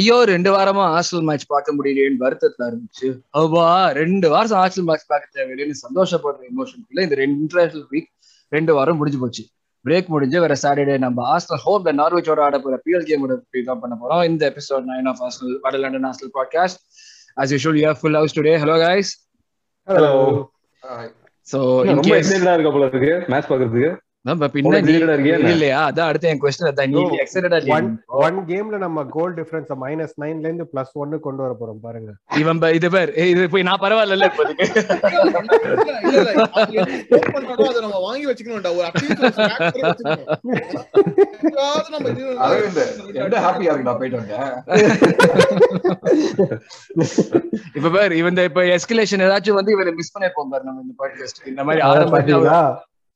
ஐயோ ரெண்டு வாரமா ஹாஸ்டல் மேட்ச் பார்க்க முடியலையேன்னு வருத்தத்துல இருந்துச்சு. அவ்வா ரெண்டு வாரம் ஹாஸ்டல் மேட்ச் பார்க்க தேவையில்லைன்னு சந்தோஷப்படுற எமோஷனுக்குள்ள இந்த ரெண்டு இன்டர்நேஷனல் வீக் ரெண்டு வாரம் முடிஞ்சு போச்சு. பிரேக் முடிஞ்சு வேற சாட்டர்டே நம்ம ஹாஸ்டல் ஹோம் த நார்வேச்சோட ஆட போற பிஎல் கேமோட தான் பண்ண போறோம். இந்த எபிசோட் நைன் ஆஃப் ஹாஸ்டல் வட London hostel podcast as usual you have full house today. Hello guys. Hello so in ரொம்ப எக்ஸைட்டடா இருக்க போல இருக்கு மேட்ச் பாக்குறதுக்கு இல்லையா அதான் அடுத்த என் கொஸ்டின் ஒன் ஒன் கேம்ல நம்ம கோல் டிஃபரன்ஸ் மைனஸ் நைன்ல இருந்து பிளஸ் ஒன்னு கொண்டு வர போறோம் பாருங்க இவன் இது பேர் இது போய் நான் பரவாயில்ல இல்ல, நம்ம வாங்கி வச்சுக்கணும்டா. ஒரு இப்ப பேர் இவன் இப்ப எஸ்கலேஷன் ஏதாச்சும் வந்து இவரை மிஸ் பண்ணி பாரு நம்ம இந்த பாட்காஸ்ட் இந்த மாதிரி பாத்தீங்களா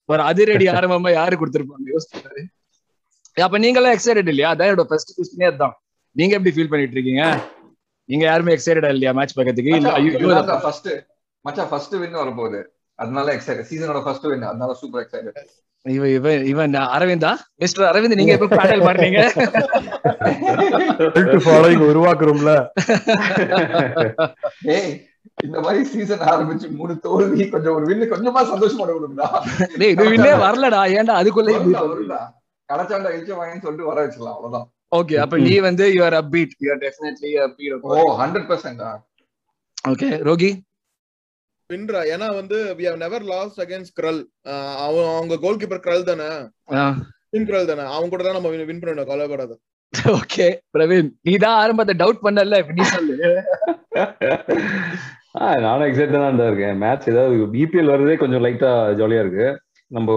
ஒரு அதிரடி ஆரம்பமா யாரு கொடுத்திருப்பாங்க? யோசிச்சு அப்ப நீங்களாம் எக்ஸைட்டட் இல்லையா? அதான் என்னோட ஃபர்ஸ்ட் கொஸ்டினே அதான். நீங்க எப்படி ஃபீல் பண்ணிட்டு இருக்கீங்க? நீங்க யாருமே எக்ஸைட்டடா இல்லையா மேட்ச் பார்க்கறதுக்கு? இல்ல ஐயோ ஃபர்ஸ்ட் மச்சான் ஃபர்ஸ்ட் வின் வர போகுது அதனால எக்ஸைட்டட் சீசனோட ஃபர்ஸ்ட் வின் அதனால சூப்பர் எக்ஸைட்டட் இவன் இவன் இவன் அரவிந்தா? மிஸ்டர் அரவிந்த் நீங்க எப்ப ஃபாலோயிங் உருவாக்குறோம்ல. ஏய் இந்த மாதிரி சீசன் ஆரம்பிச்சு மூணு தோல்வி கொஞ்சம் ஒரு வின்னு கொஞ்சமா சந்தோஷப்பட விடுங்கடா டேய் இது வின்னே வரலடா. ஏன்டா அதுக்குள்ள வரும்டா. கடைச்சாண்டா இழிச்ச வாங்கன்னு சொல்லிட்டு வர வச்சிடலாம் அவ்வளவுதான். ஓகே அப்ப நீ வந்து you are upbeat you are definitely upbeat oh hundred பர்சன்டா okay ரோகி? வின்ரா. ஏன்னா வந்து we have never lost against Krull. ஆஹ் அவன் அவங்க கோல் கீப்பர் கிரல் தானே? டீம் கிரல் தானே? அவங்க கூட தான் நம்ம வின் பண்ணணும் கவலைப்படாத. ஓகே பிரவீன் நீ தான் ஆரம்பத்தை டவுட் பண்ணல நீ சொல்லு. நானும் எக்ஸைட்டடா தான் இருக்கேன். மேட்ச் ஏதாவது பிபிஎல் வர்றதே கொஞ்சம் லைட்டா ஜாலியா இருக்கு. நம்ம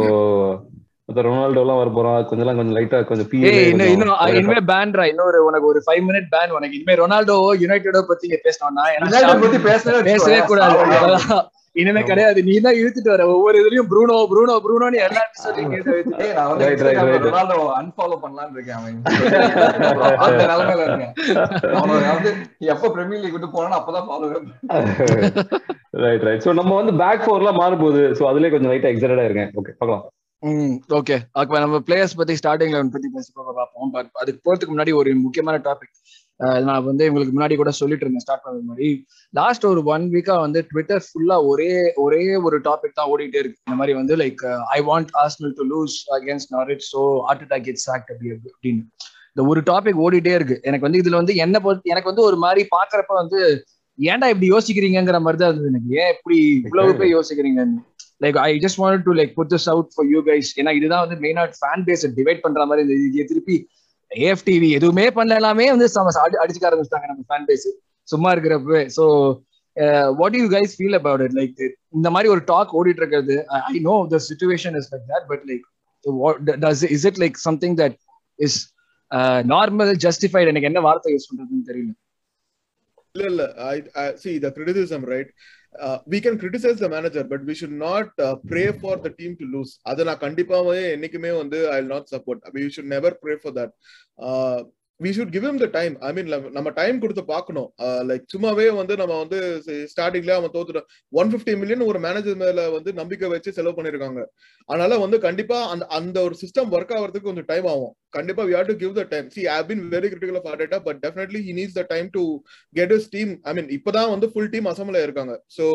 மத்த ரொனால்டோ எல்லாம் வர போறோம் கொஞ்சம் எல்லாம் கொஞ்சம் லைட்டா கொஞ்சம் ஏய் இன்னும் இனிமே பேன்ரா இன்னொரு உனக்கு ஒரு ஃபைவ் மினிட் பேன் உனக்கு. இனிமே ரொனால்டோ யுனைடெட பத்தி இங்க பேசணும்னா பத்தி பேசவே பேசவே கூடாது. இனிமே கிடையாது. நீ தான் இழுத்துட்டு வர. ஒவ்வொரு இதுலயும் ப்ரூனோ ப்ரூனோ ப்ரூனோன்னு எல்லா எபிசோடையும் கேட்டு வைத்து ஏய் நான் வந்து Right, right, Instagramல right. ரொனால்டோ unfollow பண்ணலாம்னு இருக்கேன் அவன். அந்த நிலைமையில இருக்கேன். அவனை வந்து எப்ப பிரீமியர் லீக் விட்டு போனானோ அப்பதான் ஃபாலோ ரைட் ரைட் சோ நம்ம வந்து பேக் ஃபோர்லாம் மாற போகுது சோ அதுலயே கொஞ்சம் லைட்டா எக்ஸைட்டடா இருக்கேன். ஓகே பார்க்கலாம். ஓகே அப்ப நம்ம பிளேயர்ஸ் பத்தி ஸ்டார்டிங் லெவன் பத்தி பேச போக பார்ப்போம். பட் அதுக்கு போறதுக்கு முன்னாடி ஒரு முக்கியமான டாபிக் நான் வந்து உங்களுக்கு முன்னாடி கூட சொல்லிட்டு இருந்தேன் ஸ்டார்ட் பண்ணது முன்னாடி லாஸ்ட் ஒரு ஒன் வீக்கா வந்து ட்விட்டர் ஃபுல்லா ஒரே ஒரே ஒரு டாபிக் தான் ஓடிட்டே இருக்கு. இந்த மாதிரி வந்து like I want Arsenal to lose against Norwich so Art get sacked அப்படி அப்படின்னு. இந்த ஒரு டாபிக் ஓடிட்டே இருக்கு. எனக்கு வந்து இதுல வந்து என்ன பொறுத்து எனக்கு வந்து ஒரு மாதிரி பாக்குறப்ப வந்து ஏன்டா இப்படி யோசிக்கிறீங்கிற மாதிரி தான் இருந்தது எனக்கு. ஏன் இப்படி இவ்வளவு போய் யோசிக்கிறீங்கன்னு? Like I just want to like put this out for you guys ஏன்னா இதுதான் வந்து மெயினா ஃபேன் பேஸ் டிவைட் பண்ற மாதிரி இந்த இது திருப்பி ஏஎஃப்டிவி எதுவுமே பண்ணல எல்லாமே வந்து அடிச்சுக்க ஆரம்பிச்சிட்டாங்க நம்ம ஃபேன் பேஸ் சும்மா இருக்கிறப்ப so what you guys feel about it like இந்த மாதிரி ஒரு டாக் ஓடிட்டு இருக்கிறது. I know the situation is like that but like does is it like something that is normal justified எனக்கு என்ன வார்த்தை யூஸ் பண்றதுன்னு தெரியல. இல்ல இல்ல. I I see the uh, we can criticize the manager but we should not uh, pray for the team to lose அத நான் கண்டிப்பாவே என்னைக்குமே வந்து ஐ will not support we should never pray for uh, we should give him the time i mean நம்ம- time கொடுத்து பார்க்கணும் like சும்மாவே வந்து நம்ம வந்து ஸ்டார்டிங்ல அவன் தோத்துட்டோம் ஒன் பிப்டி மில்லியன் ஒரு மேனேஜர் மேல வந்து நம்பிக்கை வச்சு செலவு பண்ணிருக்காங்க அதனால வந்து கண்டிப்பா அந்த அந்த ஒரு சிஸ்டம் ஒர்க் ஆகிறதுக்கு கொஞ்சம் டைம் ஆகும் கண்டிப்பா we have to give the time see i've been very critical of Arteta but definitely he needs the time to get his team i mean இப்பதான் வந்து full team அசம்பிள் இருக்காங்க so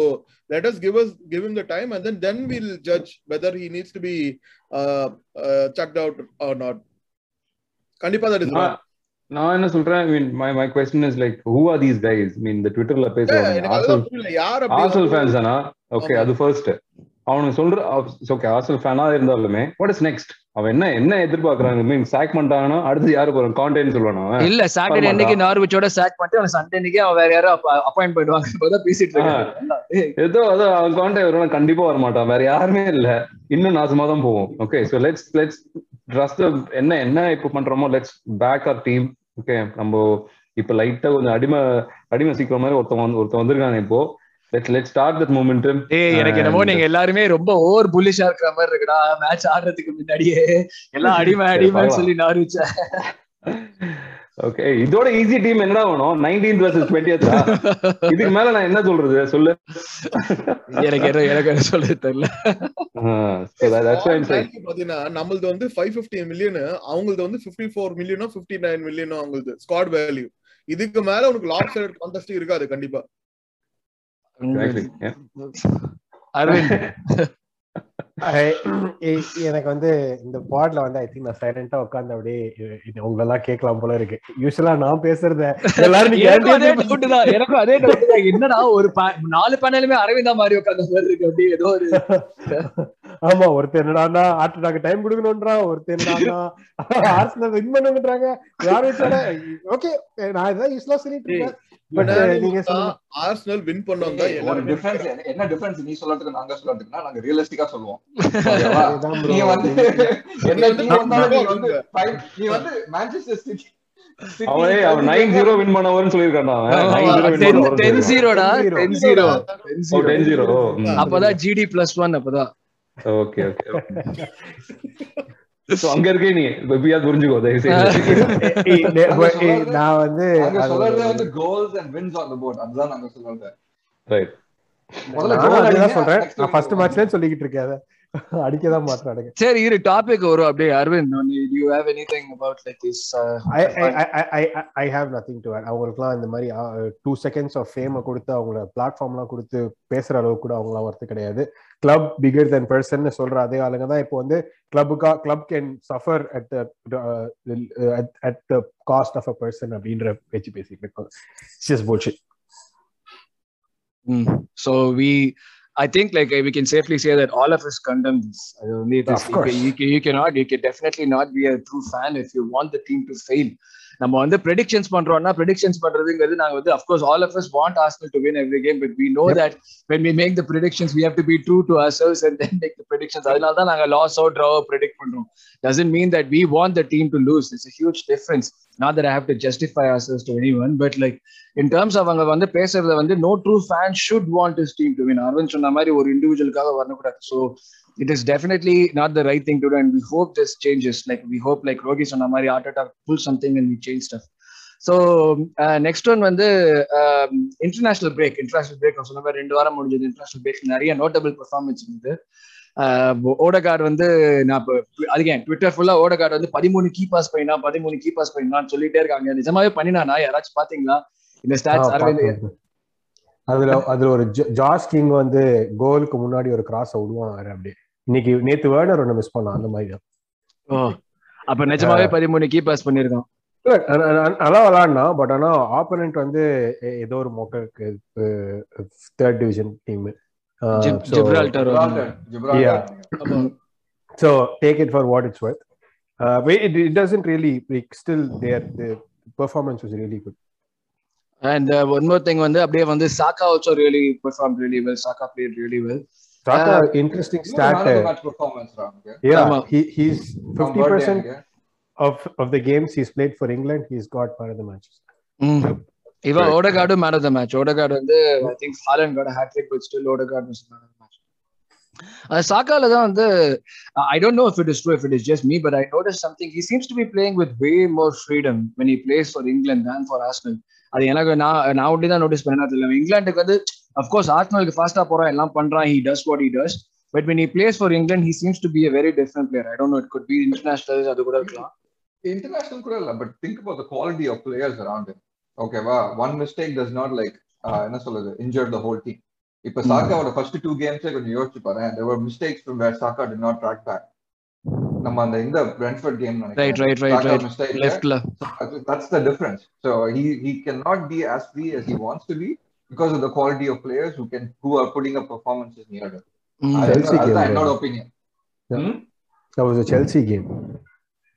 let us give us give him the time and then then we'll judge whether he needs to be uh, uh, chucked out or not கண்டிப்பா that is wrong. நான் என்ன சொல்றேன்? I mean my my question is like who are these guys mean இந்த ட்விட்டர்ல அதுதான் புரியல. யார் fans தானா? ஓகே. அது ஃபர்ஸ்ட் அவனுக்கு சொல்ற ஓகே ஆர்சல் ஃபேனா இருந்தாலுமே வாட் இஸ் நெக்ஸ்ட் அவன் என்ன என்ன எதிர்பார்க்கறாங்க மீன் சாக் பண்ணிட்டாங்கன்னா அடுத்து யாரு போறான்? கான்டென்ட் சொல்லுவானா? இல்ல சாட்டர்டே. அன்னைக்கு நார்விச்சோட சாக் பண்ணிட்டு அவன் சண்டே அன்னைக்கு அவன் வேற யாரோ அப்பாயிண்ட் பண்ணுவாங்க. பேசிட்டு இருக்காங்க ஏதோ அதோ அவன் கான்டென்ட் வருவான்? கண்டிப்பா வரமாட்டான். வேற யாருமே இல்ல. இன்னும் நாசமா தான் போவோம். Okay so let's let's trust என்ன என்ன இப்ப பண்றோமோ let's back our team okay நம்ம இப்ப லைட்டா கொஞ்சம் அடிமை அடிமை சீக்கிரம் மாதிரி ஒருத்தவங்க வந்து ஒருத்தன் வந்திருக்காங்க இப்போ. Let's let start that momentum ஏய் எனக்கு என்னமோ நீங்க எல்லாருமே ரொம்ப ஓவர் புல்லிஷா இருக்கிற மாதிரி இருக்குடா. மேட்ச் ஆடுறதுக்கு முன்னாடியே. எல்லாம் அடிமை அடிமைன்னு சொல்லி நார்விச்ச ஓகே இதோட ஈஸி டீம் என்னடா வேணும்? நைன்டீன் வர்சஸ் டுவெண்ட்டி இதுக்கு மேல நான் என்ன சொல்றது? சொல்லு. எனக்கு என்ன எனக்கு சொல்றது தெரியல. பாத்தீங்கன்னா நம்மளது வந்து ஃபைவ் பிப்டி மில்லியன் அவங்களது வந்து பிப்டி ஃபோர் மில்லியனோ பிப்டி நைன் மில்லியனோ அவங்களது ஸ்குவாட் வேல்யூ இதுக்கு மேல உனக்கு லாப் சைடட் கான்டெஸ்ட் இருக்காது கண்டிப்பா. அரவிந்த் எனக்கு வந்து இந்த பாட்ல வந்து ஐ திங்க் நான் சைலண்டா உட்கார்ந்து அப்படியே உங்களெல்லாம் கேட்கலாம் போல இருக்கு. யூஸ்வலா நான் பேசுறத எல்லாரும் எனக்கும் அதே டவுட் தான். என்னடா ஒரு நாலு பேனலுமே அரவிந்தா மாதிரி உட்கார்ந்த மாதிரி இருக்கு அப்படி ஏதோ ஒரு ஆமா ஒருத்தர் என்னடான்னா ஹார்ட் அட்டாக் டைம் கொடுக்கணும்ன்றான் ஒருத்தர் என்னடான்னா ஆர்சனல் வின் பண்ணுங்கன்றாங்க. யாரும் ஓகே நான் இதான் யூஸ்வலா சொல்லிட்டு இருக்கேன். ஆர்சனல் வின் பண்ணவங்க ஒரு எல்லாரும் டிஃபரன்ஸ் என்ன டிஃபரன்ஸ் நீ சொல்லறதுக்கு நாங்க சொல்லறதுக்குன்னா நாங்க ரியலிஸ்டிக்கா சொல்லுவோம். நீ. வந்து என்ன team வந்தாலும் நீ வந்து five- நீ வந்து மான்செஸ்டர் சிட்டி அவனே அவன் நைன் ஜீரோ வின் பண்ணவர்னு சொல்லியிருக்கான்டா அவன். ஜீரோ ஜீரோடா டென் ஜீரோ அப்பதான் ஜிடி பிளஸ் ஒன் அப்பதான். ஓகே ஓகே சோ அங்க இருக்கே நீ. எப்படியாவது புரிஞ்சுக்கோ தயவு செய்து நான் வந்து சொல்றதே வந்து goals and wins on the board அதுதான் நாங்க சொல்றது. ரைட் முதல்ல சொல்றேன். நான் ஃபர்ஸ்ட் பண்ணுவோம். மேட்ச்ல சொல்லிக்கிட்டு இருக்கேன் அதை. அடிக்கதான் மாட்டானுங்க சரி இரு டாபிக் வரும். அப்படியே Arvind you have anything about like this I I have nothing to add அவங்களுக்குலாம் இந்த மாதிரி டூ செகண்ட்ஸ் ஆஃப் ஃபேமை கொடுத்து அவங்கள பிளாட்ஃபார்ம்லாம் கொடுத்து பேசுற அளவுக்கு கூட அவங்களாம் வரது கிடையாது. கிளப் பிகர் தென் பர்சன் சொல்ற அதே ஆளுங்க தான் இப்போ வந்து கிளப்புக்கா club can suffer at at the cost of a person அப்படின்ற பேச்சு பேசிட்டு இருக்கோம். Just bullshit. So we I think like we can safely say that all of us condemn this. I don't need this. Of course. can, you, you cannot, you can definitely not be a true fan if you want the team to fail. நம்ம வந்து predictions பண்றோம்னா predictions பண்றதுங்கிறது நாங்க வந்து of course all of us want Arsenal to win every game but we know. That when we make the predictions we have to be true to ourselves and then make the predictions அதனால தான் நாங்க loss out draw predict பண்றோம் doesn't mean that we want the team to lose it's a huge difference not that i have to justify ourselves to anyone but like in terms of அவங்க வந்து பேசுறத வந்து no true fan should want his team to win Aravind சொன்ன மாதிரி ஒரு இண்டிவிஜுவலுக்காக வரக்கூடாது so it is definitely not the right thing to do and we hope this changes. Like we hope like ரோகி சொன்ன மாதிரி Arteta pull something and we change stuff. So next one வந்து international break international break சொன்ன மாதிரி ரெண்டு வாரம் முடிஞ்சது. International break நிறைய notable performance இருந்தது. ஓடகார்டு வந்து நான் இப்போ அதுக்கு ட்விட்டர் ஃபுல்லா ஓடகார்டு வந்து பதிமூணு கீ பாஸ் பண்ணினா பதிமூணு கீ பாஸ் பண்ணினான்னு சொல்லிட்டே இருக்காங்க. நிஜமாவே பண்ணினானா? யாராச்சும் பாத்தீங்களா? இந்த ஸ்டாட்ஸ் அரவிந்த். அதுல அதுல ஒரு ஜா- ஜார்ஜ் கிங் வந்து கோலுக்கு முன்னாடி ஒரு கிராஸ் விடுவான் அப்படியே. இன்னைக்கு நேத்து வேர்னர் ஒண்ணு மிஸ் பண்ணான் அந்த மாதிரி. தான் ஓ அப்ப நிஜமாவே பதிமூணு கீ பாஸ் பண்ணிருக்கான் நல்லா விளாட்னா பட் ஆனா ஆப்போனன்ட் வந்து ஏதோ ஒரு மொக்கக்கு third division team. So take it for what it's worth it it doesn't really still their performance was really good and one more thing வந்து அப்படியே வந்து Saka also really perform really well Saka played really well start match performance, Ram, okay? yeah he he's From 50% birthday, okay? of of the games he's played for England, he's got man of the matches. இவன் Right. Odegaard man of the match Odegaard வந்து I think Haaland got hat trick but still Odegaard was man of match சாக்கால தான் வந்து I don't know if it is true if it is just me but I notice something he seems to be playing with way more freedom when he plays for England than for Arsenal அது எனக்கு நான் நான் ஒண்டி தான் notice பண்ணேன் தெரியல இங்கிலாந்துக்கு வந்து அஃப்கோர்ஸ் ஆர்சனலுக்கு ஃபாஸ்டா போறான் எல்லாம் பண்றான் he does what he does but when he plays for England he seems to be a very different player I don't know it could be international அது கூட இருக்கலாம் international கூட இல்ல but think about the quality of players around him ஓகேவா one mistake does not like என்ன சொல்றது injure the whole team இப்ப சாக்காவோட ஃபர்ஸ்ட் டூ கேம்ஸே கொஞ்சம் யோசிச்சு பாரு there were mistakes from where Saka did not track back நம்ம அந்த இந்த Brentford game right right right right mistake லெஃப்ட்ல that's the difference so he he cannot be as free as he wants to be because of the quality of players who can who are putting up performances near him அது- Chelsea game, அதுதான் bro. என்னோட opinion Yeah. That was a Chelsea game.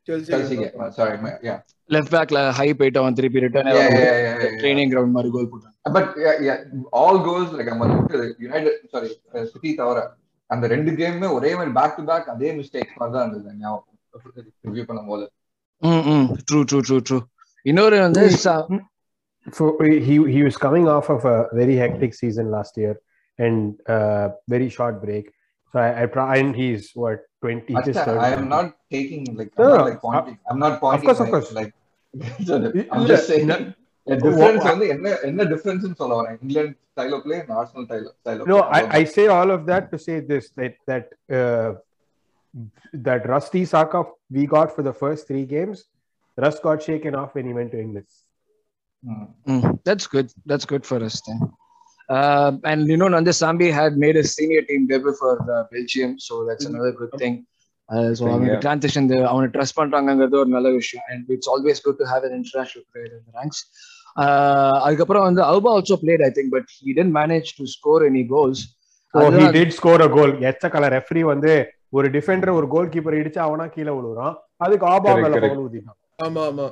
Chelsea game sorry yeah left பேக்ல high போயிட்டு அவன் திருப்பி return yeah yeah yeah, yeah, yeah. Training ground மாதிரி கோல் போட்டான் but all goals like நம்ம யுனைடெட் சாரி சிட்டி தவிர அந்த ரெண்டு கேமுமே ஒரே மாதிரி பேக் டு பேக் அதே மிஸ்டேக் மாதிரி தான் இருந்தது ஞாபகம் ரிவ்யூ பண்ணும்போது ம் ம் ட்ரூ ட்ரூ ட்ரூ ட்ரூ இன்னொரு வந்து சா- For, he he was coming off of a very hectic season last year and uh, very short break. So I, I try and he's what twenty. he just turned I am 20. not taking like No, I'm not no, like pointing I'm not pointing course, of like, course. like I'm இல்ல, just saying no, a difference wha- வந்து என்ன என்ன difference சொல்ல வரேன் England style of play and Arsenal style style of No, I, I say all of that to say this that that uh, that Rusty Saka we got for the first three games, Rust got shaken off when he went to England. Mm. Mm, that's good. That's good for us then. Uh, and you know, Nanda Sambi had made a senior team debut for uh, Belgium, so that's another good thing. Uh, so yeah. transition அவனை trust பண்றாங்கிறது ஒரு நல்ல விஷயம் and it's always good to have an international player in the ranks. Uh, அதுக்கப்புறம் வந்து alpha also played I think but he didn't manage to score any goals. Oh he did score a goal எச்சக்கல referee வந்து ஒரு Defender ஒரு goal keeper இடிச்சு அவனா கீழே விழுறான் அதுக்கு ஆபா மேல ஊத்திட்டான் ஆமா ஆமா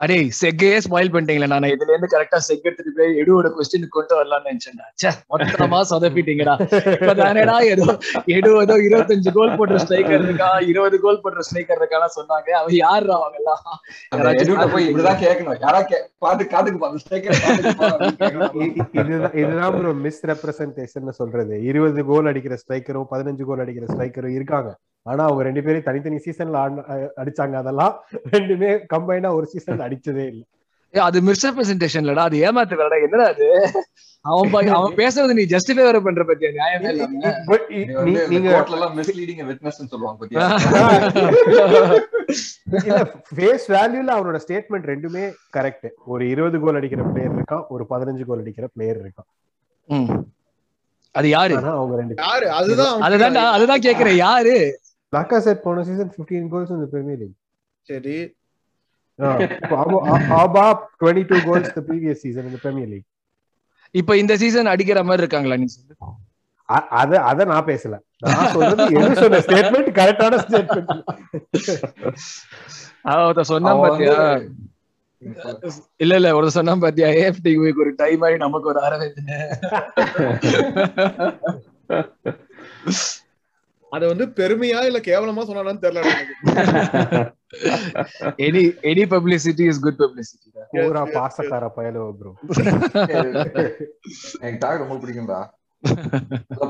அடே செக்கையே ஸ்பாயில் பண்ணிட்டீங்களா நான். இதுல இருந்து கரெக்டா செக் எடுத்துட்டு போய் எடுவோட கொஸ்டின் கொண்டு வரலாம்னு நினைச்சேன் ச்சே மொத்தமா சொதப்பிட்டீங்கடா. இப்ப தானேடா ஏதோ எடு ஏதோ இருபத்தஞ்சு கோல் போடுற ஸ்ட்ரைக்கர் இருக்கா இருபது கோல் போடுற ஸ்ட்ரைக்கர் இருக்கான்னு சொன்னாங்க. அவன் யாரு அவங்க எல்லாம் போய் இப்படிதான் கேட்கணும். யாரா பாத்து காத்துக்கு பா, அந்த ஸ்ட்ரைக்கர் இ- இ- இதுதான் இதுதான் ப்ரோ மிஸ் ரெப்ரசன்டேஷன் சொல்றது. இருபது கோல் அடிக்கிற ஸ்ட்ரைக்கரும் பதினஞ்சு கோல் அடிக்கிற ஸ்ட்ரைக்கரும் இருக்காங்க. ஆனா அவங்க ரெண்டு பேரும் தனித்தனி சீசன்ல அடிச்சாங்க. அதெல்லாம் ரெண்டுமே கம்பைனா ஒரு சீசன் அடிச்சதே இல்ல. அது மிஸ் ரெப்ரசன்டேஷன்லடா அது ஏமாத்து வேறடா என்னடா அது? அவன் பா- அவன் பேசுறது நீ ஜஸ்டிஃபை வேற பண்ற பத்தியா? நியாயமே இல்லாம But இ- நீ- நீங்க எல்லாம் மிஸ்லீடிங் விட்னஸ் சொல்லுவாங்க பத்தியா? இல்ல ஃபேஸ் வேல்யூல அவனோட ஸ்டேட்மெண்ட் ரெண்டுமே கரெக்ட் ஒரு இருபது கோல் அடிக்கிற பிளேயர் இருக்கான். ஒரு பதினஞ்சு கோல் அடிக்கிற பிளேயர் இருக்கான். ம். அது யாரு? அவங்க ரெண்டு யாரு? அதுதான் அவன் அதுதான்டா அதுதான் கேக்குறேன். யாரு? லாக்கா செட் போன சீசன் 15 கோல்ஸ் இந்த பிரீமியர் லீக் சரி Auba 22 goals the previous season இந்த பிரீமியர் லீக் இப்ப இந்த சீசன் அடிக்கிற மாதிரி இருக்காங்களா நீ சொல்லு? அத அத நான் பேசல. நான் சொல்றது எது சொன்ன ஸ்டேட்மெண்ட் கரெக்டான ஸ்டேட்மெண்ட் அவன் சொன்னா பாத்தியா இல்ல இல்ல ஒரு சொன்னா பாத்தியா ஏஎஃப்டி ஒரு டை மாதிரி நமக்கு ஒரு அரவிந்த் அத வந்து பெருமையா இல்ல கேவலமா சொன்னானு தெரியல எனக்கு. Any any publicity is good publicity பூரா பாசக்கார பயலோ ப்ரோ எனக்கு டாக் ரொம்ப பிடிக்கும்டா.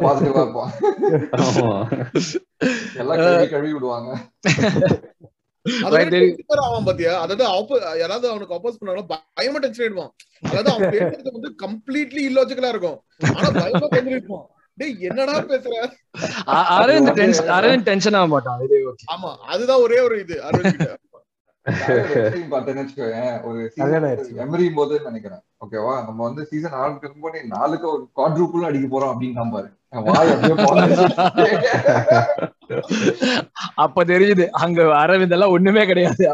பாசிட்டிவா இருப்பான். எல்லாம் கழுவி கழுவி விடுவாங்க. ஆவான் பாத்தியா? அதாவது யாராவது அவனுக்கு அப்போஸ் பண்ணாலும் பயமா டென்ஷன் ஆயிடுவான். அதாவது அவன் பேசுறது வந்து கம்ப்ளீட்லி இல்லாஜிக்கலா இருக்கும். ஆனா பயமா தெரிஞ்சிருப்பான் டேய் என்னடா பேசுற? அரவிந்த் டென்ஷன் அரவிந்த் டென்ஷன் ஆக மாட்டான். ஆமா அதுதான் ஒரே ஒரு இது அரவிந்த் நினைக்கிறேன். ஓகேவா நம்ம வந்து சீசன் ஆரம்பிக்கும் போது நாளுக்கு ஒரு குவாட்ரூப்புள் அடிக்க போறோம் அப்படின்னு நம்பாரு அப்ப தெரியுது அங்க அரவிந்த் எல்லாம் ஒண்ணுமே கிடையாது.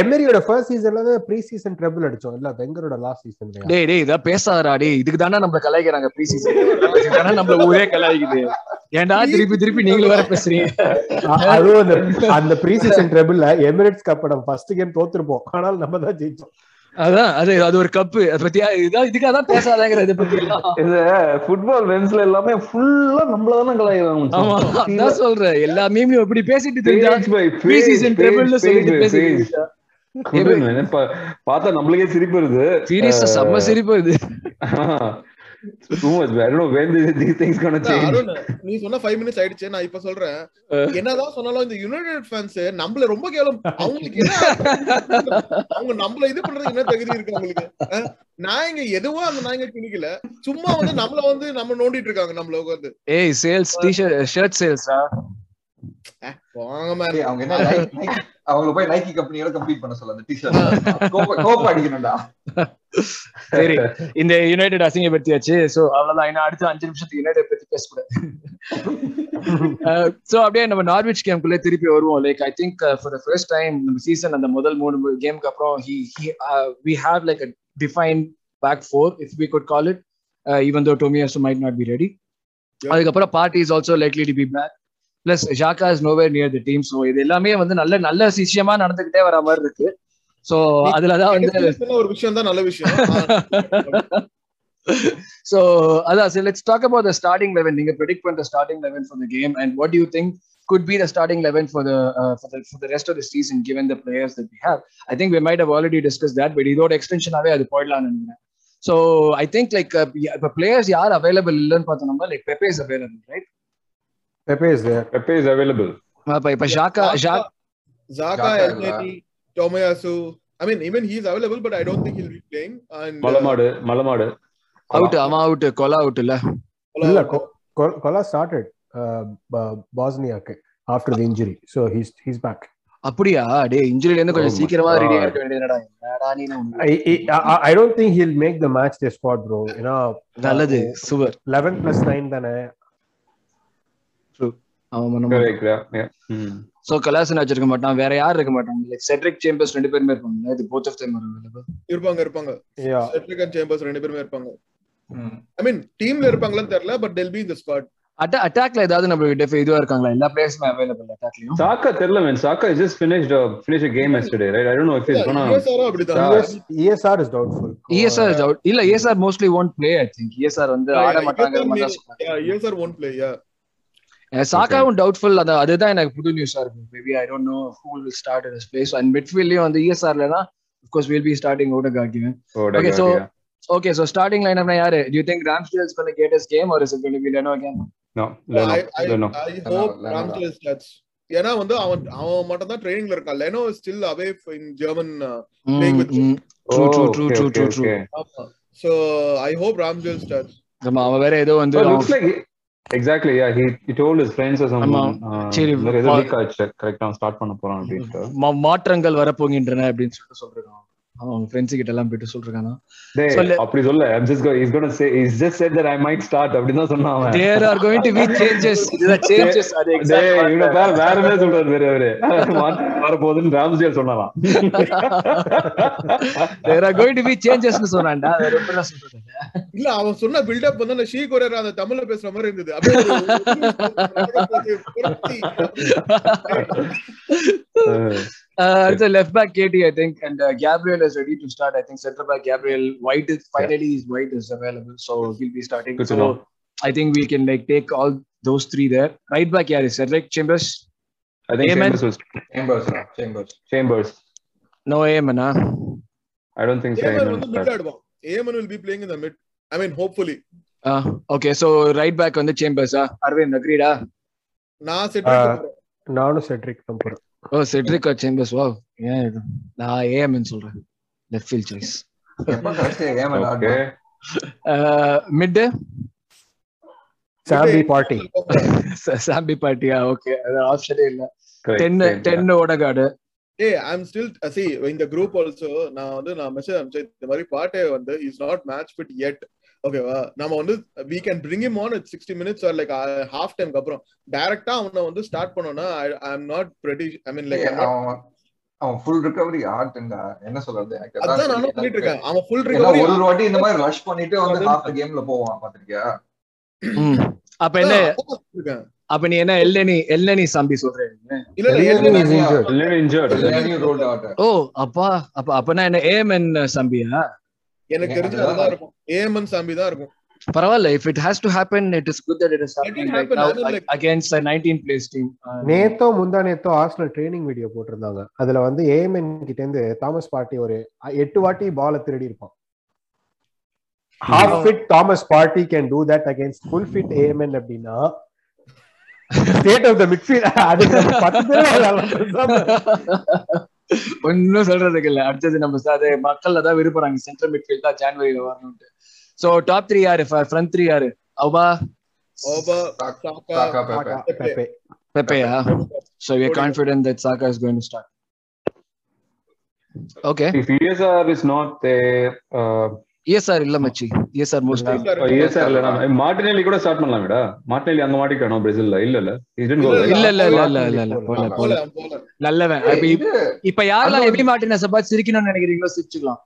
எமரியோட ஃபர்ஸ்ட் சீசன்ல ப்ரீ சீசன் ட்ரபிள் அடிச்சோம். இல்ல வெங்கரோட லாஸ்ட் சீசன் டேய் டேய் இதான் பேசாதடா டேய் இதுக்கு தானே நம்மள கலாய்க்கிறாங்க ப்ரீ சீசன் தானே நம்மள ஊரே கலாய்க்குது. ஏன்டா திருப்பி திருப்பி நீங்களும் வேற பேசுறீங்க? அதுவும் அந்த அந்த ப்ரீ சீசன் ட்ரபிள்ல எமிரேட்ஸ் கப் நம்ம ஃபர்ஸ்ட் கேம் தோத்துருப்போம். ஆனால் நம்ம தான் ஜெயிச்சோம். அதான் அது அது ஒரு கப்பு அது பத்தியா இதான் இதுக்காக தான் பேசாதங்கிற இதை பத்தி. இது ஃபுட்பால் வென்ஸ்ல எல்லாமே ஃபுல்லா நம்மளதான ஆமா கலாய்க்கிறாங்க அதான் சொல்றேன். எல்லா மீமையும் எப்படி பேசிட்டு தெரிஞ்சா ப்ரீ சீசன் ட்ரிபிள்னு சொல்லிட்டு. பேசிட்டு பார்த்தா நம்மளுக்கே சிரிப்பு வருது. சீரியஸா செம்ம சிரிப்பு too when these things gonna change. Arun நீ சொன்ன ஃபைவ் மினிட்ஸ் ஆயிடுச்சு. நான் இப்ப சொல்றேன். என்னதான் சொன்னாலும் இந்த யுனைடெட் ஃபேன்ஸ் நம்மள ரொம்ப கேவலம். அவங்களுக்கு என்ன அவங்க நம்மள இது பண்றதுக்கு என்ன தகுதி இருக்கு அவங்களுக்கு? எதுவும் அந்த நாயங்க கிணிக்கல சும்மா வந்து நம்மள வந்து நம்ம நோண்டிட்டு இருக்காங்க நம்மள உட்காந்து ஏய் சேல்ஸ் டி-ஷர்ட் ஷர்ட் சேல்ஸா வாங்க டேய், அவங்க என்ன அவங்கள போய் நைக்கி கம்பெனியோட கம்பீட் பண்ண சொல்ல அந்த டிஷர்ட் கோப்பை கோப்பை அடிக்கணும்டா சரி இந்த யுனைடெட் அசிங்கப்படுத்தியாச்சு. சோ அவ்வளவுதான். இன்னும் அடுத்த அஞ்சு நிமிஷத்துக்கு யுனைடெட் பத்தி பேசக்கூடாது. சோ அப்படியே நம்ம நார்விச் கேம்குள்ளே திருப்பி வருவோம். Like I think for the first time நம்ம சீசன் அந்த முதல் மூணு கேமுக்கு அப்புறம் he we have like a define back four if we could call it even though Tomiyasu might not be ready அதுக்கப்புறம் Partey is also likely to be back plus Xhaka is nowhere near the team so இது எல்லாமே வந்து நல்ல நல்ல விஷயமா நடந்துகிட்டே வர மாதிரி இருக்கு ஸோ அதுலதான் வந்து ஒரு விஷயம் தான் நல்ல விஷயம் so அதான் so let's talk about the starting 11 நீங்க predict பண்ற starting 11 for the game and what do you think could be the starting 11 for the uh, for the for the rest of the season given the players that we have i think we might have already discussed that but இதோட extension ஆவே அது போயிடலாம்னு நினைக்கிறேன் so i think like uh, yeah, இப்ப players யார் available இல்லன்னு பார்த்தோம்னா like pepe is available right Pepe is there Pepe is available. அப்ப இப்ப ஷாக்கா ஷாக் Xhaka Xhaka எல்ஜேடி Tomiyasu I mean even he is available but I don't think he'll be playing and மலமாடு மலமாடு out அவன் out Kola out இல்ல இல்ல Kola started பாஸ்னியாக்கு after the injury so he's he's back அப்படியா டேய் இன்ஜுரில இருந்து கொஞ்சம் Oh சீக்கிரமா ready. ஆக வேண்டியதுடா. என்னடா நீ I, I, I don't think he'll make the match day squad, bro. ஏன்னா நல்லது சூப்பர் 11 plus 9 தானே. அவன் பண்ண மாட்டான். சோ கலாசன் வச்சிருக்க மாட்டான் வேற யார் இருக்க மாட்டாங்க லைக் செட்ரிக் சேம்பர்ஸ் ரெண்டு பேருமே இருப்பாங்க இது போத் ஆஃப் டைம் அவைலபிள் இருப்பாங்க இருப்பாங்க Yeah. செட்ரிக் அண்ட் சேம்பர்ஸ் ரெண்டு பேருமே இருப்பாங்க. ஐ மீன் டீம்ல இருப்பாங்களான்னு தெரியல பட் டெல் பி இந்த ஸ்குவாட் அட்டா அட்டாக்ல ஏதாவது நம்ம டெஃப் இதுவா இருக்காங்களா எல்லா பிளேயர்ஸுமே அவைலபிள் அட்டாக்லயும் Saka தெரியல man. Saka just finished a finished a game yesterday, right? I don't know if he's gonna. யூஎஸ்ஆரும் அப்படிதான் Yeah. ES, ESR is doubtful. ESR is out இல்ல ESR mostly won't play I think ESR வந்து ஆட மாட்டாங்க ESR won play yeah சாக்காவும் doubtful அது அதுதான் எனக்கு புது நியூஸா இருக்கு maybe I don't know who will start in place and மிட்ஃபீல்ட்லயும் வந்து இஎஸ்ஆர்ல தான் of course we'll be starting Odegaard given Oh, Okay, okay, so- yeah. okay so starting lineup na yaru do you think Ramsdale is going to get his game or is it going to be Leno again No, Leno, I hope Ramsdale starts ஏன்னா வந்து அவன் அவன் மட்டும் தான் ட்ரைனிங்ல இருக்கான் Leno still away in German Mm, mm. Oh, true, okay, true, okay, true, true. okay. So I hope Ramsdale starts ஆமா அவன் வேற ஏதோ வந்து He he told his friends or someone. ஆமா. Uh, சரி, இந்த மாதிரி ஏதோ for- leak ஆச்சு கரெக்டா ஸ்டார்ட் பண்ண போறான் அப்படின்ட்டு மா- மாற்றங்கள் வரப்போகின்றன அப்படின்னு சொல்லிட்டு சொல்றான் அவன் அவங்க ஃப்ரெண்ட்ஸ் கிட்ட எல்லாம் போயிட்டு சொல்றானா. அப்படி சொல்ல go, he's gonna say he's just said that I might start அப்படின்னு தான் சொன்னான் அவன் there are going to be changes இதுதான் சேஞ்சஸ் அது டேய் இவன எக்ஸாக்ட் பேர் வேற என்ன சொல்றாரு வேற அவரு மாற்றம் வர போகுதுன்னு ராம்ஸ்டேல் சொன்னாராம் there are going to be சேஞ்சஸ்னு சொன்னான்டா வேற எப்படி நான் சொல்றது இல்ல அவன் சொன்ன பில்டப் வந்து அந்த ஷீ கொரியர் அந்த தமிழ்ல பேசுற மாதிரி இருந்தது அப்படியே. Uh, it's a left back KT, I think, and uh, Gabriel is ready to start. I think center back Gabriel White is finally his White is available, so he'll be starting. Good to so know. I think we can like take all those three there. Right back, yeah, is Cedric Chambers. I think Amen. Chambers was Chambers, no, Chambers. Chambers No aim, huh? I don't think so Amen Amen வந்து will mid start. ஆடுவான் Amen will be playing in the mid I mean hopefully Uh, okay, so right back on the Chambers. Uh, Arvind, agreed? Uh? நான் set Uh, நானும் Cedric தான் போறேன் Oh, Cedric or Chambers. Wow. Yeah, நான் AM ன்னு சொல்றேன் ஏமன் Okay. Uh, mid Sambi Partey Party. Yeah, okay. அது ஆப்ஷனே இல்ல Correct, ten correct, yeah. Ten Odegaard ஏய் ஐ அம் ஸ்டில் see இந்த குரூப் ஆல்சோ நான் வந்து நான் மெசேஜ் அனுப்பிச்சேன் இந்த மாதிரி பாட்டே வந்து is not match fit yet ஓகேவா நம்ம வந்து we can bring him on at 60 minutes or like half டைம்க்கு அப்புறம். டைரக்டா அவனை வந்து ஸ்டார்ட் பண்ணோம்னா I am not pretty I mean like அவன் ஃபுல் ரிகவரி ஆர்ட்ங்க என்ன சொல்றது? அதான் நானும். பண்ணிட்டு இருக்கேன். அவன் ஃபுல் ரிகவரி ஒரு ஒரு வாட்டி இந்த மாதிரி ரஷ் பண்ணிட்டு வந்து ஹாஃப் கேம்ல போவான் பாத்திருக்கியா. அப்ப என்ன அப்ப நீ என்ன எல்லனி எல்லனி சாம்பி சொல்ற இல்ல. ரோல்ட் அவுட் ஓ அப்பா அப்ப அப்பனா என்ன ஏஎம்என் சம்பியா? எனக்கு தெரிஞ்சு அதுதான். இருக்கும். ஏமன் சாம்பி தான் இருக்கும். பரவாயில்ல if it has to happen it is good that it is mean, like- against 19 plays team நேத்தோ முந்தா நேத்தோ ஆர்சனல் ட்ரைனிங் வீடியோ போட்டிருந்தாங்க. அதுல வந்து ஏஎம்என் கிட்ட இருந்து தாமஸ் பார்ட்டி ஒரு எட்டு வாட்டி பால திருடி இருப்பான் half fit Thomas Partey can do that against full fit AMN அப்படின்னா ஸ்டேட் ஆஃப் த மிட்ஃபீல்ட் அது பத்து பேர். ஒன்னும் சொல்றதுக்கு இல்ல. அடுத்தது நம்ம ச- அது மக்கள் அதான் விரும்புறாங்க சென்ட்ரல் மிட்ஃபீல்ட் தான் ஜான்வரியில வரணும்ட்டு சோ டாப் த்ரீ யாரு? ஃப்ரண்ட் த்ரீ யாரு? அவுபா. பெப்பேயா so we are Cody. confident that Saka is going to start. Okay. If ESR is not uh, ESR இல்ல மச்சி. Mostly oh, ESR இல்ல நம்ம மார்டினெல்லி கூட ஸ்டார்ட் பண்ணலாம்டா மார்டினெல்லி அங்க மாட்டிக்கணும் பிரேசில்ல. இல்ல இல்ல. இல்ல? இல்ல இல்ல இல்ல இல்ல போல போல. நல்லவன். இப்ப யாரெல்லாம் எபி மார்டினஸ் பார்த்து சிரிக்கணும்னு நினைக்கிறீங்களோ சிரிச்சுக்கலாம்.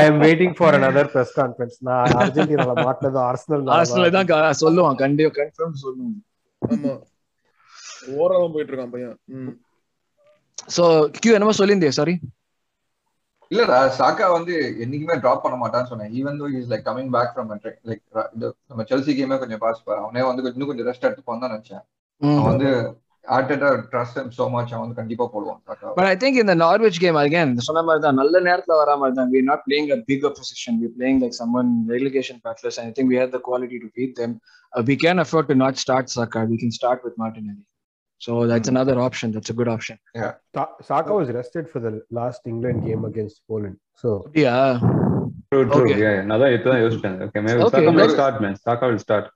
I am waiting for another press conference. நான் அர்ஜென்டினால மாட்டினது ஆர்சனல் ஆர்சனல் தான். சொல்லுவான். கண்டிப்பா கன்ஃபார்ம் சொல்லுவான். ஆமா. ஓரம் போயிட்டு இருக்கான் பையன். சோ கியூ என்னமோ சொல்லியிருந்தே சாரி இல்லடா சாக்கா வந்து என்னைக்குமே டிராப் பண்ண மாட்டான்னு சொன்னேன். Even though is like coming back from like நம்ம செல்சி கேமே கொஞ்சம் பாஸ் பாரு. அவனே வந்து இன்னும் கொஞ்சம் ரெஸ்ட் எடுத்துப்பான் தான் நினைச்சேன். அவன் வந்து ஆர்டேட்டா ட்ரஸ்ட் ஹிம் சோ மச் அவன் வந்து கண்டிப்பா போடுவான் சாக்கா பட் ஐ திங்க் இந்த நார்வெஜ் கேம் அகைன் சொன்ன மாதிரி தான் நல்ல நேரத்துல வரா மாதிரி தான். We are not playing a bigger position. We are playing like someone relegation battles and I think we have the quality to beat them. Uh, we can afford to not start Saka. We so that's another option. That's a good option. Saka was rested for the last England game against Poland. So yeah. True, true. Okay. Yeah, இப்பதான் யோசிச்சேன். Okay, maybe Okay, Saka start, man. Saka will start.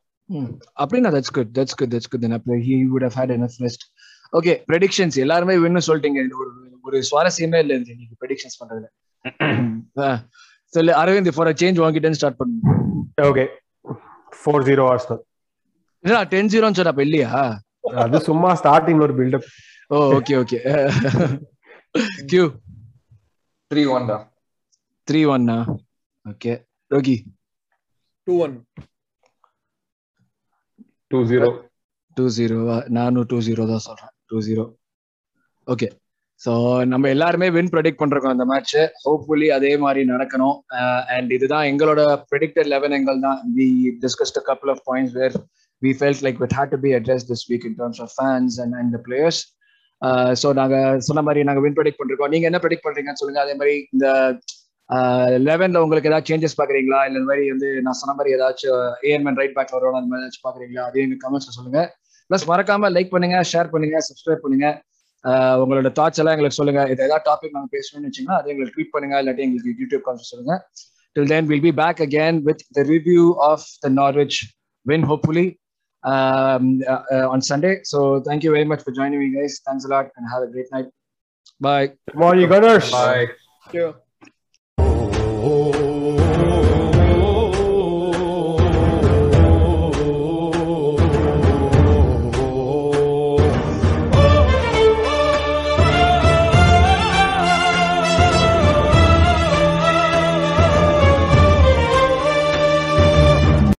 அப்படின்னா that's good that's good that's good then அப்போ he would have had enough rest okay predictions எல்லாருமே வின்னு சொல்லிட்டீங்க. ஒரு ஒரு சுவாரஸ்யமே இல்லை இது நீங்க ப்ரெடிக்ஷன்ஸ் பண்றதுல. சொல்லு அரவிந்த் ஃபார் சேஞ்ச் வாங்கிட்டேன்னு ஸ்டார்ட் பண்ணுங்க ஓகே ஃபோர் ஜீரோ ஆர்ஸ்னல் இல்ல டென் ஜீரோன்னு சொன்ன அப்ப இல்லையா? அது சும்மா ஸ்டார்டிங் ஒரு பில்டப் ஓ ஓகே ஓகே கியூ த்ரீ ஒன் த்ரீ ஒன்னா ஓகே ரோகி two one two zero two zero நானும் டூ ஜீரோ தான் சொல்றேன். டூ ஜீரோ ஓகே ஸோ நம்ம எல்லாருமே வின் ப்ரெடிக்ட் பண்றோம் அந்த மேட்ச் ஹோப்ஃபுல்லி அதே மாதிரி நடக்கணும். அண்ட் இதுதான் எங்களோட ப்ரெடிக்டட் லெவன் எங்கள் தான் we discussed couple of points where we felt like we'd had to be address this week in terms of fans and and players so நாங்கள் சொன்ன மாதிரி நாங்கள் வின் ப்ரெடிக்ட் பண்ணிருக்கோம். நீங்கள் என்ன ப்ரெடிக்ட் பண்ணுறீங்கன்னு சொல்லுங்க. அதே மாதிரி இந்த uh, லெவன்ல உங்களுக்கு ஏதாவது சேஞ்சஸ் பாக்குறீங்களா இல்ல இந்த மாதிரி வந்து நான் சொன்ன மாதிரி ஏதாச்சும் ஏஎன்மேன் ரைட் பேக் வரும் அந்த மாதிரி ஏதாச்சும் பாக்குறீங்களா அதையும் எங்க கமெண்ட்ஸ்ல சொல்லுங்க. ப்ளஸ் மறக்காம லைக் பண்ணுங்க ஷேர் பண்ணுங்க சப்ஸ்கிரைப் பண்ணுங்க. Uh, உங்களோட தாட்ஸ் எல்லாம் எங்களுக்கு சொல்லுங்க. இது ஏதாவது டாபிக் நாங்க பேசணும்னு வச்சீங்கன்னா அதை எங்களுக்கு ட்வீட் பண்ணுங்க. இல்லாட்டி எங்களுக்கு யூடியூப் கான்ஸ் சொல்லுங்க. Till then will be back again with the review of the Norwich win hopefully um, uh, uh, on Sunday. So thank you very much for joining me, guys. Thanks a lot and have a great night. Bye. Come on, you gunners. Bye Yeah.